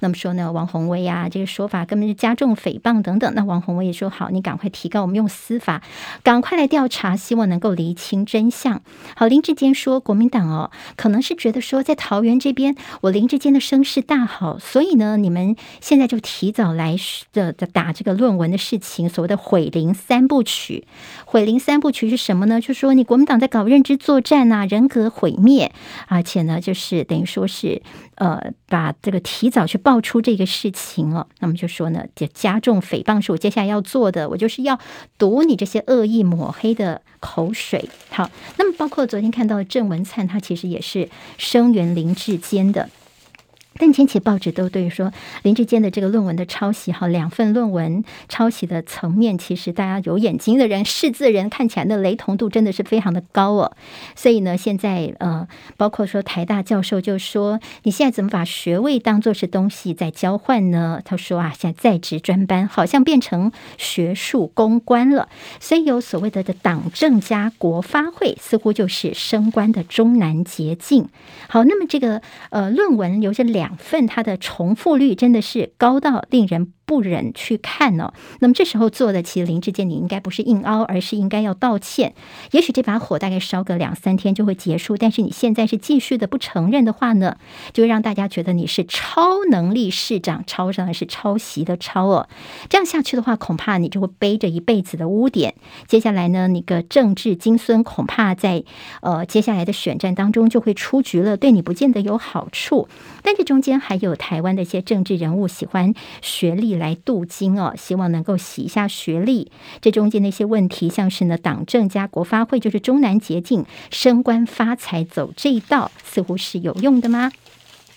那么说呢，王宏威啊，这个说法根本是加重诽谤等等。那王宏威也说好，你赶快提告，我们用司法赶快来调查，希望能够理解清真相。好，林志坚说，国民党哦，可能是觉得说，在桃园这边，我林志坚的声势大好，所以呢，你们现在就提早来的的打这个论文的事情，所谓的毁林三部曲。毁林三部曲是什么呢？就说你国民党在搞认知作战啊，人格毁灭，而且呢，就是等于说是呃，把这个提早去爆出这个事情了。那么就说呢，就加重诽谤是我接下来要做的，我就是要堵你这些恶意抹黑的口水。好，那么包括昨天看到的郑文灿，他其实也是声援林志坚的。但前期报纸都对说林志坚的这个论文的抄袭，哈，两份论文抄袭的层面，其实大家有眼睛的人、识字的人看起来那雷同度真的是非常的高哦。所以呢，现在呃，包括说台大教授就说，你现在怎么把学位当作是东西在交换呢？他说啊，现在在职专班好像变成学术公关了。所以有所谓的的党政加国发会，似乎就是升官的终南捷径。好，那么这个呃论文有着两。两份，它的重复率真的是高到令人不忍去看哦。那么这时候做的，其实林志坚你应该不是硬凹，而是应该要道歉。也许这把火大概烧个两三天就会结束，但是你现在是继续的不承认的话呢，就让大家觉得你是超能力市长，超上的是抄袭的抄哦。这样下去的话，恐怕你就会背着一辈子的污点。接下来呢，那个政治金孙恐怕在呃接下来的选战当中就会出局了，对你不见得有好处。但这中间还有台湾的一些政治人物喜欢学历来镀金哦，希望能够洗一下学历。这中间的一些问题，像是呢，党政加国发会就是中南捷径，升官发财走这一道，似乎是有用的吗？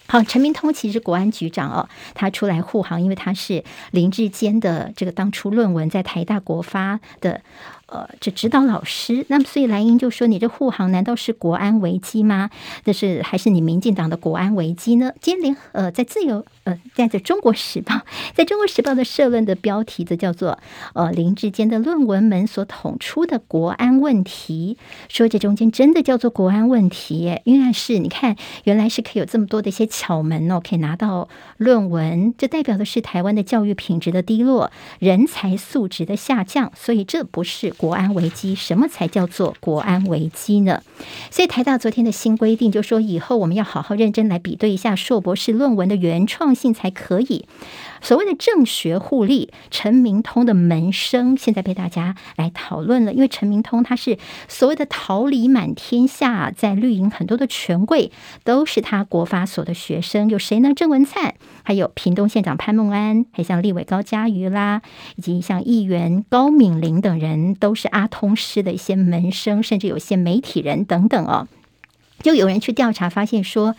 好，陈明通其实国安局长哦，他出来护航，因为他是林志坚的这个当初论文在台大国发的。呃，这指导老师，那么所以蓝营就说：“你这护航难道是国安危机吗？这是还是你民进党的国安危机呢？”今天联呃，在自由呃，在这中国时报，在中国时报的社论的标题则叫做“呃，林志坚的论文门所捅出的国安问题”，说这中间真的叫做国安问题耶，原来是你看，原来是可以有这么多的一些巧门哦，可以拿到论文，这代表的是台湾的教育品质的低落，人才素质的下降，所以这不是。国安危机？什么才叫做国安危机呢？所以台大昨天的新规定就说，以后我们要好好认真来比对一下硕博士论文的原创性才可以。所谓的正学互利，陈明通的门生现在被大家来讨论了，因为陈明通他是所谓的桃李满天下，在绿营很多的权贵都是他国法所的学生，有谁呢？郑文灿，还有屏东县长潘孟安，还像立委高嘉瑜啦，以及像议员高敏玲等人，都是阿通师的一些门生，甚至有些媒体人等等哦，就有人去调查发现说。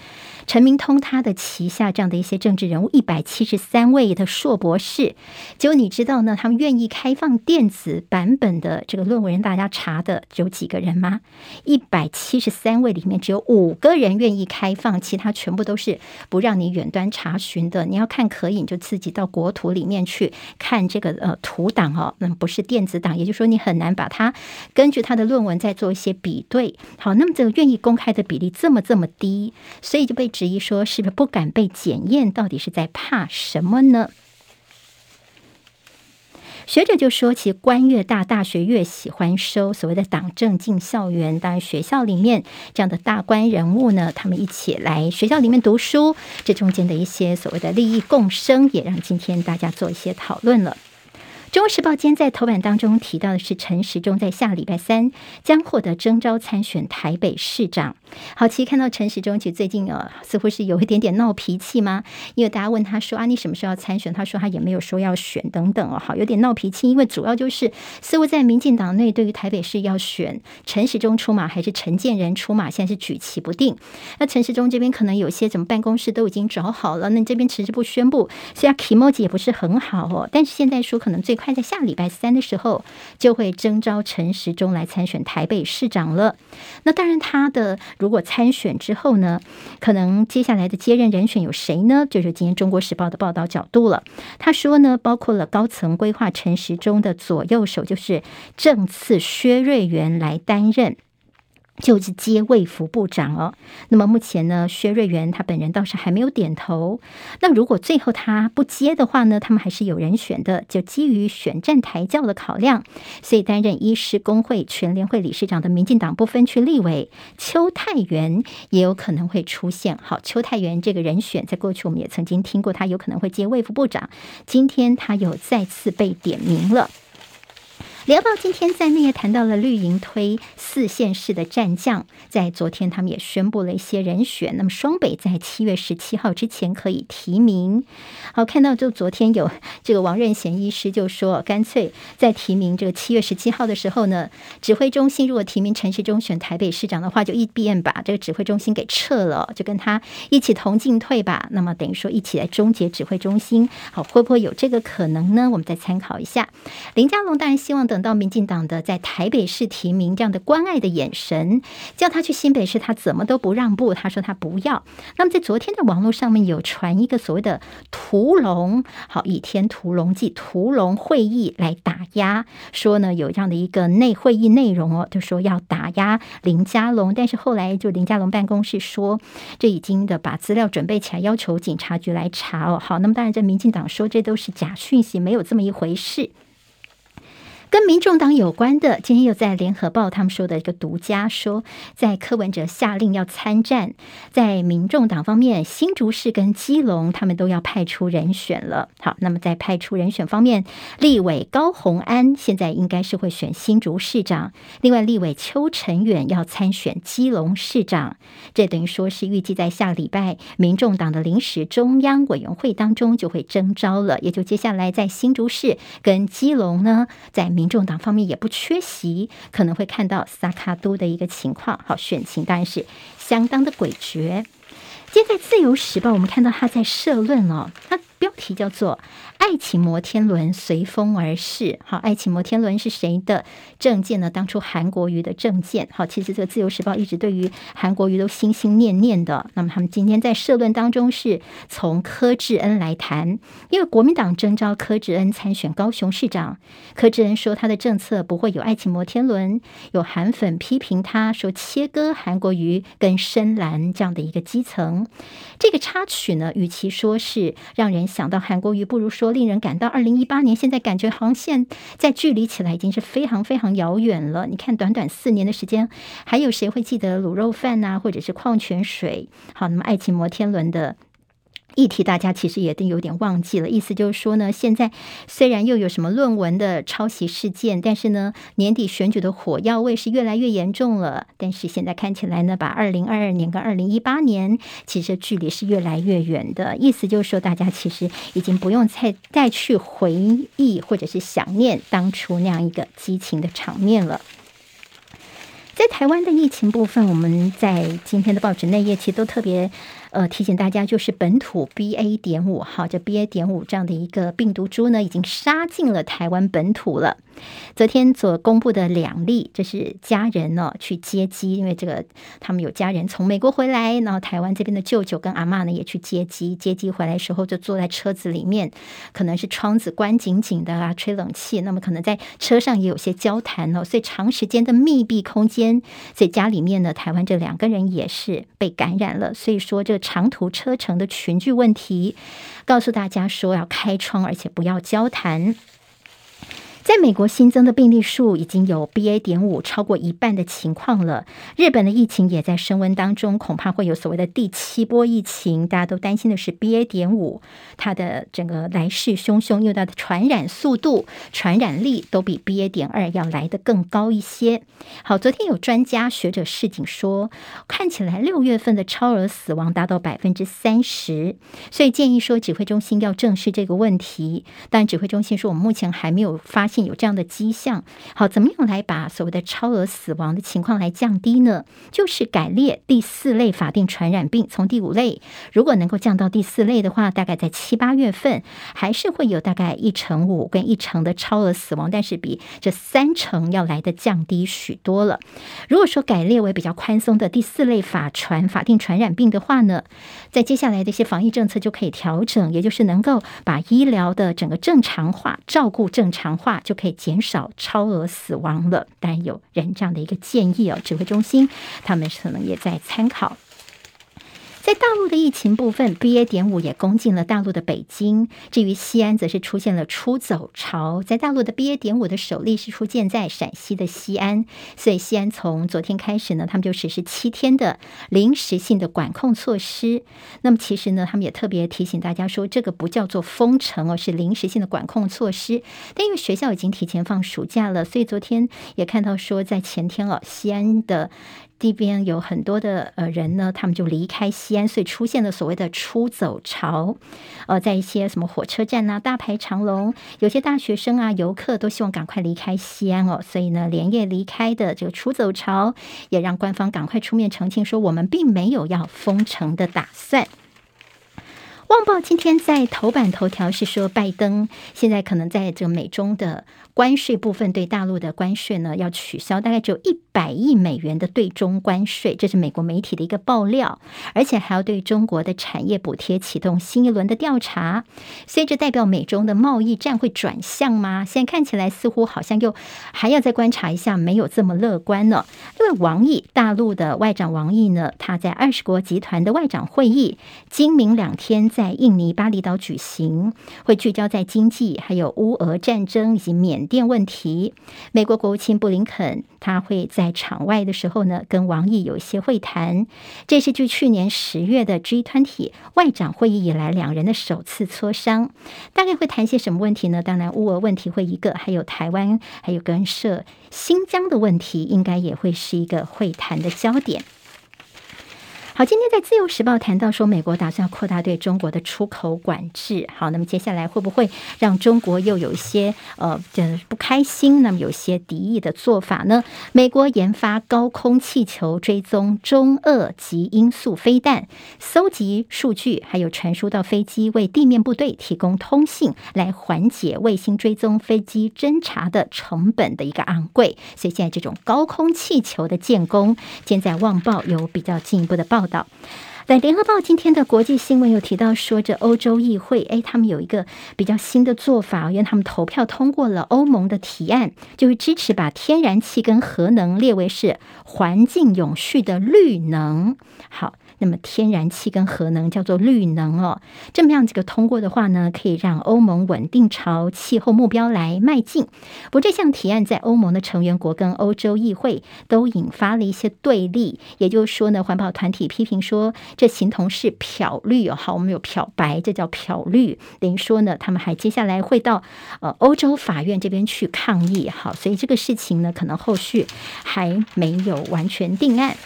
陈明通他的旗下这样的一些政治人物，一百七十三位的硕博士，结果你知道呢？他们愿意开放电子版本的这个论文让大家查的只有几个人吗？一百七十三位里面只有五个人愿意开放，其他全部都是不让你远端查询的。你要看可以，你就自己到国图里面去看这个呃图档哦，那不是电子档，也就是说你很难把它根据他的论文再做一些比对。好，那么这个愿意公开的比比例这么这么低，所以就被。质疑说，是不是不敢被检验？到底是在怕什么呢？学者就说，其实官越大，大学越喜欢收所谓的党政进校园。当然，学校里面这样的大官人物呢，他们一起来学校里面读书，这中间的一些所谓的利益共生，也让今天大家做一些讨论了。《中国时报》今天在头版当中提到的是，陈时中在下礼拜三将获得征召参选台北市长。好，其实看到陈时中，其实最近呃似乎是有一点点闹脾气吗？因为大家问他说啊，你什么时候要参选？他说他也没有说要选等等哦。好，有点闹脾气，因为主要就是似乎在民进党内对于台北市要选陈时中出马还是陈建仁出马，现在是举棋不定。那陈时中这边可能有些什么办公室都已经找好了，那你这边迟迟不宣布，所以 kimoji 也不是很好哦。但是现在说可能最。快在下礼拜三的时候，就会征召陈时中来参选台北市长了。那当然，他的如果参选之后呢，可能接下来的接任人选有谁呢？就是今天《中国时报》的报道角度了。他说呢，包括了高层规划陈时中的左右手，就是正次薛瑞元来担任。就是接卫福部长哦。那么目前呢，薛瑞元他本人倒是还没有点头。那如果最后他不接的话呢，他们还是有人选的。就基于选战抬轿的考量，所以担任医师工会全联会理事长的民进党不分区立委邱泰源也有可能会出现。好，邱泰源这个人选，在过去我们也曾经听过，他有可能会接卫福部长。今天他又再次被点名了。联合报今天在内也谈到了绿营推四县市的战将，在昨天他们也宣布了一些人选。那么双北在七月十七号之前可以提名。好，看到就昨天有这个王任贤医师就说，干脆在提名这个七月十七号的时候呢，指挥中心如果提名陈时中选台北市长的话，就一便把这个指挥中心给撤了，就跟他一起同进退吧。那么等于说一起来终结指挥中心，好，会不会有这个可能呢？我们再参考一下。林佳龙当然希望的。等到民进党的在台北市提名这样的关爱的眼神，叫他去新北市，他怎么都不让步。他说他不要。那么在昨天的网络上面有传一个所谓的屠龙，好，倚天屠龙记屠龙会议来打压，说呢有这样的一个内会议内容哦，就说要打压林佳龙。但是后来就林佳龙办公室说，这已经的把资料准备起来，要求警察局来查哦。好，那么当然这民进党说这都是假讯息，没有这么一回事。跟民众党有关的，今天又在联合报他们说的一个独家说，在柯文哲下令要参战，在民众党方面，新竹市跟基隆他们都要派出人选了。好，那么在派出人选方面，立委高虹安现在应该是会选新竹市长，另外立委邱成远要参选基隆市长，这等于说是预计在下礼拜民众党的临时中央委员会当中就会征召了，也就接下来在新竹市跟基隆呢，在民众党方面也不缺席，可能会看到萨卡都的一个情况。好，选情当然是相当的诡谲。今天在《自由时报》，我们看到他在社论哦，他标题叫做。爱情摩天轮随风而逝。好，爱情摩天轮是谁的政见呢？当初韩国瑜的政见。好，其实这个自由时报一直对于韩国瑜都心心念念的。那么他们今天在社论当中是从柯志恩来谈，因为国民党征召柯志恩参选高雄市长。柯志恩说他的政策不会有爱情摩天轮。有韩粉批评他说切割韩国瑜跟深蓝这样的一个基层。这个插曲呢，与其说是让人想到韩国瑜，不如说令人感到二零一八年，现在感觉航线在距离起来已经是非常非常遥远了。你看，短短四年的时间，还有谁会记得卤肉饭呐、或者是矿泉水？好，那么爱情摩天轮的。议题大家其实也都有点忘记了，意思就是说呢，现在虽然又有什么论文的抄袭事件，但是呢，年底选举的火药味是越来越严重了。但是现在看起来呢，把二零二二年跟二零一八年其实距离是越来越远的，意思就是说，大家其实已经不用再再去回忆或者是想念当初那样一个激情的场面了。在台湾的疫情部分，我们在今天的报纸内页其实都特别。呃，提醒大家，就是本土 BA. 点五，哈，这 BA. 点五这样的一个病毒株呢，已经杀进了台湾本土了。昨天所公布的两例，这是家人呢去接机，因为这个他们有家人从美国回来，然后台湾这边的舅舅跟阿嬷呢也去接机，接机回来时候就坐在车子里面，可能是窗子关紧紧的啊，吹冷气，那么可能在车上也有些交谈哦，所以长时间的密闭空间，所以家里面呢，台湾这两个人也是被感染了，所以说这个。长途车程的群聚问题，告诉大家说要开窗，而且不要交谈。在美国新增的病例数已经有 BA. 点五超过一半的情况了。日本的疫情也在升温当中，恐怕会有所谓的第七波疫情。大家都担心的是 BA. 点五，它的整个来势汹汹，因为它的传染速度、传染力都比 BA. 点二要来得更高一些。好，昨天有专家学者示警说，看起来六月份的超额死亡达到百分之三十，所以建议说指挥中心要正视这个问题。但指挥中心说，我们目前还没有发现。有这样的迹象，好，怎么样来把所谓的超额死亡的情况来降低呢？就是改列第四类法定传染病，从第五类，如果能够降到第四类的话，大概在七八月份还是会有大概一成五跟一成的超额死亡，但是比这三成要来的降低许多了。如果说改列为比较宽松的第四类法传法定传染病的话呢，在接下来的一些防疫政策就可以调整，也就是能够把医疗的整个正常化，照顾正常化。就可以减少超额死亡了。当然有人这样的一个建议哦，指挥中心他们可能也在参考。在大陆的疫情部分，BA. 点五也攻进了大陆的北京。至于西安，则是出现了出走潮。在大陆的 BA. 点五的首例是出现在陕西的西安，所以西安从昨天开始呢，他们就实施七天的临时性的管控措施。那么其实呢，他们也特别提醒大家说，这个不叫做封城哦，是临时性的管控措施。但因为学校已经提前放暑假了，所以昨天也看到说，在前天哦，西安的。这边有很多的呃人呢，他们就离开西安，所以出现了所谓的出走潮。呃，在一些什么火车站啊，大排长龙，有些大学生啊、游客都希望赶快离开西安哦，所以呢，连夜离开的这个出走潮，也让官方赶快出面澄清说，我们并没有要封城的打算。《旺报》今天在头版头条是说，拜登现在可能在这个美中的关税部分对大陆的关税呢要取消，大概只有一百亿美元的对中关税，这是美国媒体的一个爆料，而且还要对中国的产业补贴启动新一轮的调查，所以这代表美中的贸易战会转向吗？现在看起来似乎好像又还要再观察一下，没有这么乐观呢。因为王毅，大陆的外长王毅呢，他在二十国集团的外长会议，今明两天。在印尼巴厘岛举行，会聚焦在经济，还有乌俄战争以及缅电问题。美国国务卿布林肯他会在场外的时候呢，跟王毅有一些会谈。这是距去年十月的 G 团体外长会议以来，两人的首次磋商。大概会谈些什么问题呢？当然，乌俄问题会一个，还有台湾，还有跟涉新疆的问题，应该也会是一个会谈的焦点。好，今天在《自由时报》谈到说，美国打算扩大对中国的出口管制。好，那么接下来会不会让中国又有一些呃，这不开心？那么有些敌意的做法呢？美国研发高空气球追踪中俄极音速飞弹，搜集数据，还有传输到飞机，为地面部队提供通信，来缓解卫星追踪飞机侦察的成本的一个昂贵。所以现在这种高空气球的建功，现在《旺报》有比较进一步的报。到，在《联合报》今天的国际新闻有提到说，这欧洲议会，哎，他们有一个比较新的做法，因为他们投票通过了欧盟的提案，就是支持把天然气跟核能列为是环境永续的绿能。好。那么天然气跟核能叫做绿能哦，这么样这个通过的话呢，可以让欧盟稳定朝气候目标来迈进。不过这项提案在欧盟的成员国跟欧洲议会都引发了一些对立，也就是说呢，环保团体批评说这形同是漂绿哦。好，我们有漂白，这叫漂绿，等于说呢，他们还接下来会到呃欧洲法院这边去抗议。好，所以这个事情呢，可能后续还没有完全定案。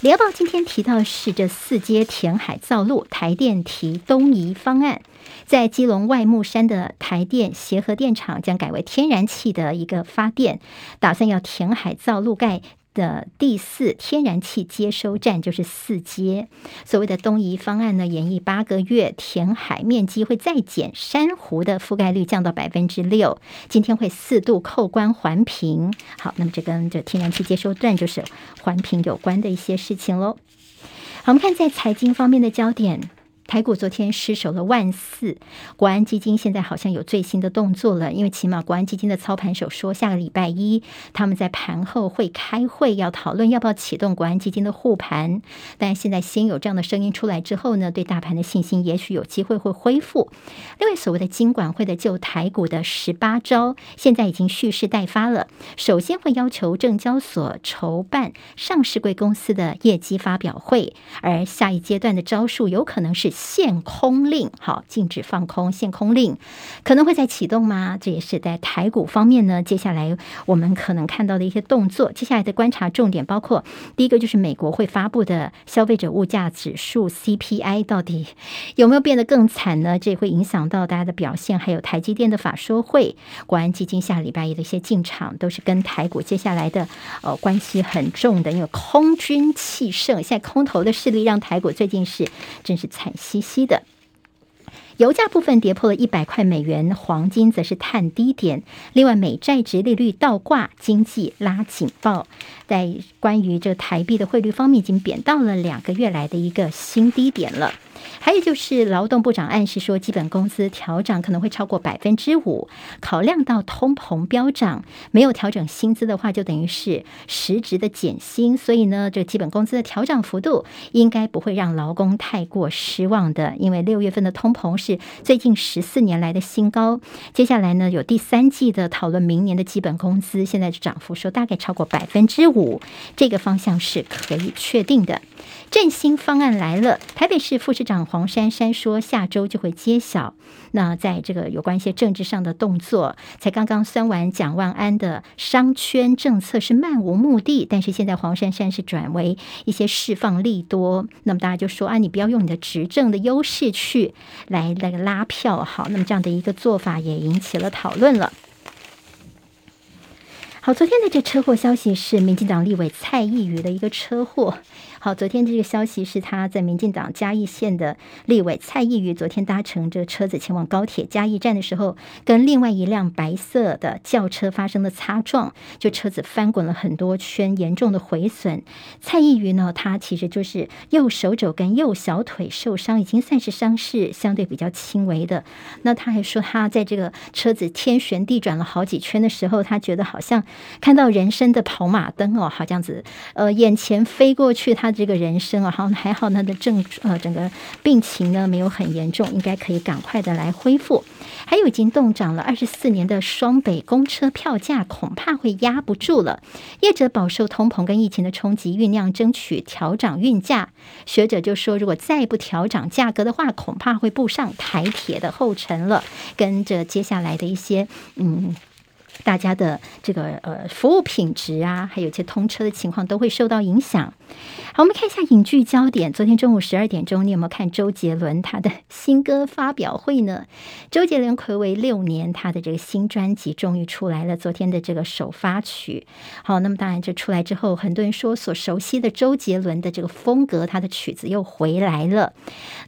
联合报今天提到是这四阶填海造陆，台电提东移方案，在基隆外木山的台电协和电厂将改为天然气的一个发电，打算要填海造陆盖。的第四天然气接收站就是四阶，所谓的东移方案呢，延役八个月，填海面积会再减，珊瑚的覆盖率降到百分之六。今天会四度扣关环评。好，那么这跟这天然气接收站就是环评有关的一些事情喽。好，我们看在财经方面的焦点。台股昨天失守了万四，国安基金现在好像有最新的动作了，因为起码国安基金的操盘手说，下个礼拜一他们在盘后会开会，要讨论要不要启动国安基金的护盘。但现在先有这样的声音出来之后呢，对大盘的信心也许有机会会恢复。另外，所谓的金管会的救台股的十八招，现在已经蓄势待发了。首先会要求证交所筹办上市柜公司的业绩发表会，而下一阶段的招数有可能是。限空令，好，禁止放空，限空令可能会在启动吗？这也是在台股方面呢。接下来我们可能看到的一些动作。接下来的观察重点包括，第一个就是美国会发布的消费者物价指数 CPI，到底有没有变得更惨呢？这也会影响到大家的表现。还有台积电的法说会，国安基金下礼拜一的一些进场，都是跟台股接下来的呃关系很重的。因为空军气盛，现在空头的势力让台股最近是真是惨。稀稀的，油价部分跌破了一百块美元，黄金则是探低点。另外，美债殖利率倒挂，经济拉警报。在关于这台币的汇率方面，已经贬到了两个月来的一个新低点了。还有就是，劳动部长暗示说，基本工资调涨可能会超过百分之五。考量到通膨飙涨，没有调整薪资的话，就等于是实质的减薪。所以呢，这基本工资的调涨幅度应该不会让劳工太过失望的。因为六月份的通膨是最近十四年来的新高。接下来呢，有第三季的讨论，明年的基本工资现在涨幅说大概超过百分之五，这个方向是可以确定的。振兴方案来了，台北市副市长黄珊珊说，下周就会揭晓。那在这个有关一些政治上的动作，才刚刚酸完蒋万安的商圈政策是漫无目的，但是现在黄珊珊是转为一些释放利多。那么大家就说啊，你不要用你的执政的优势去来那个拉票，好，那么这样的一个做法也引起了讨论了。好，昨天的这车祸消息是民进党立委蔡易余的一个车祸。好，昨天这个消息是他在民进党嘉义县的立委蔡易余，昨天搭乘这车子前往高铁嘉义站的时候，跟另外一辆白色的轿车发生了擦撞，就车子翻滚了很多圈，严重的毁损。蔡易余呢，他其实就是右手肘跟右小腿受伤，已经算是伤势相对比较轻微的。那他还说，他在这个车子天旋地转了好几圈的时候，他觉得好像看到人生的跑马灯哦，好这样子，呃，眼前飞过去他。他这个人生啊，好 还好，他的症呃整个病情呢没有很严重，应该可以赶快的来恢复。还有已经冻涨了二十四年的双北公车票价，恐怕会压不住了。业者饱受通膨跟疫情的冲击，酝酿争取调涨运价。学者就说，如果再不调涨价格的话，恐怕会步上台铁的后尘了。跟着接下来的一些嗯。大家的这个呃服务品质啊，还有一些通车的情况都会受到影响。好，我们看一下影剧焦点。昨天中午十二点钟，你有没有看周杰伦他的新歌发表会呢？周杰伦暌违六年，他的这个新专辑终于出来了。昨天的这个首发曲，好，那么当然这出来之后，很多人说所熟悉的周杰伦的这个风格，他的曲子又回来了。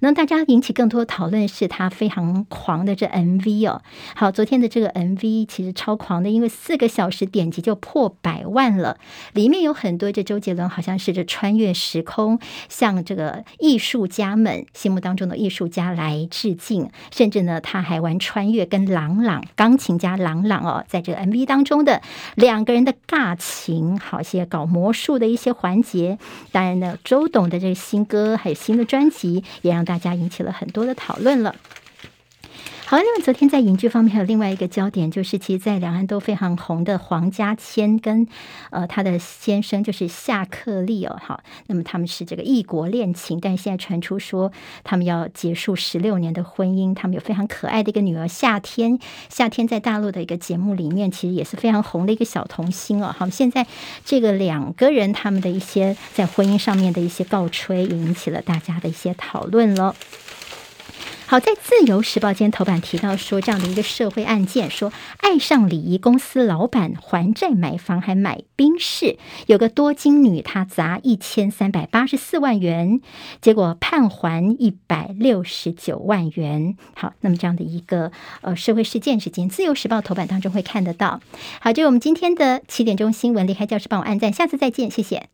那大家引起更多讨论是他非常狂的这 MV 哦。好，昨天的这个 MV 其实超狂。的，因为四个小时点击就破百万了，里面有很多这周杰伦好像是这穿越时空，向这个艺术家们心目当中的艺术家来致敬，甚至呢他还玩穿越，跟朗朗钢琴家朗朗哦，在这个 MV 当中的两个人的尬情，好些搞魔术的一些环节。当然呢，周董的这个新歌还有新的专辑，也让大家引起了很多的讨论了。好，那么昨天在影剧方面还有另外一个焦点，就是其实，在两岸都非常红的黄家千跟呃他的先生就是夏克立哦，好，那么他们是这个异国恋情，但是现在传出说他们要结束十六年的婚姻，他们有非常可爱的一个女儿夏天，夏天在大陆的一个节目里面其实也是非常红的一个小童星哦，好，现在这个两个人他们的一些在婚姻上面的一些告吹，也引起了大家的一些讨论了。好，在《自由时报》今天头版提到说，这样的一个社会案件，说爱上礼仪公司老板还债买房还买宾士，有个多金女她砸一千三百八十四万元，结果判还一百六十九万元。好，那么这样的一个呃社会事件，是今天《自由时报》头版当中会看得到。好，这是我们今天的七点钟新闻，离开教室帮我按赞，下次再见，谢谢。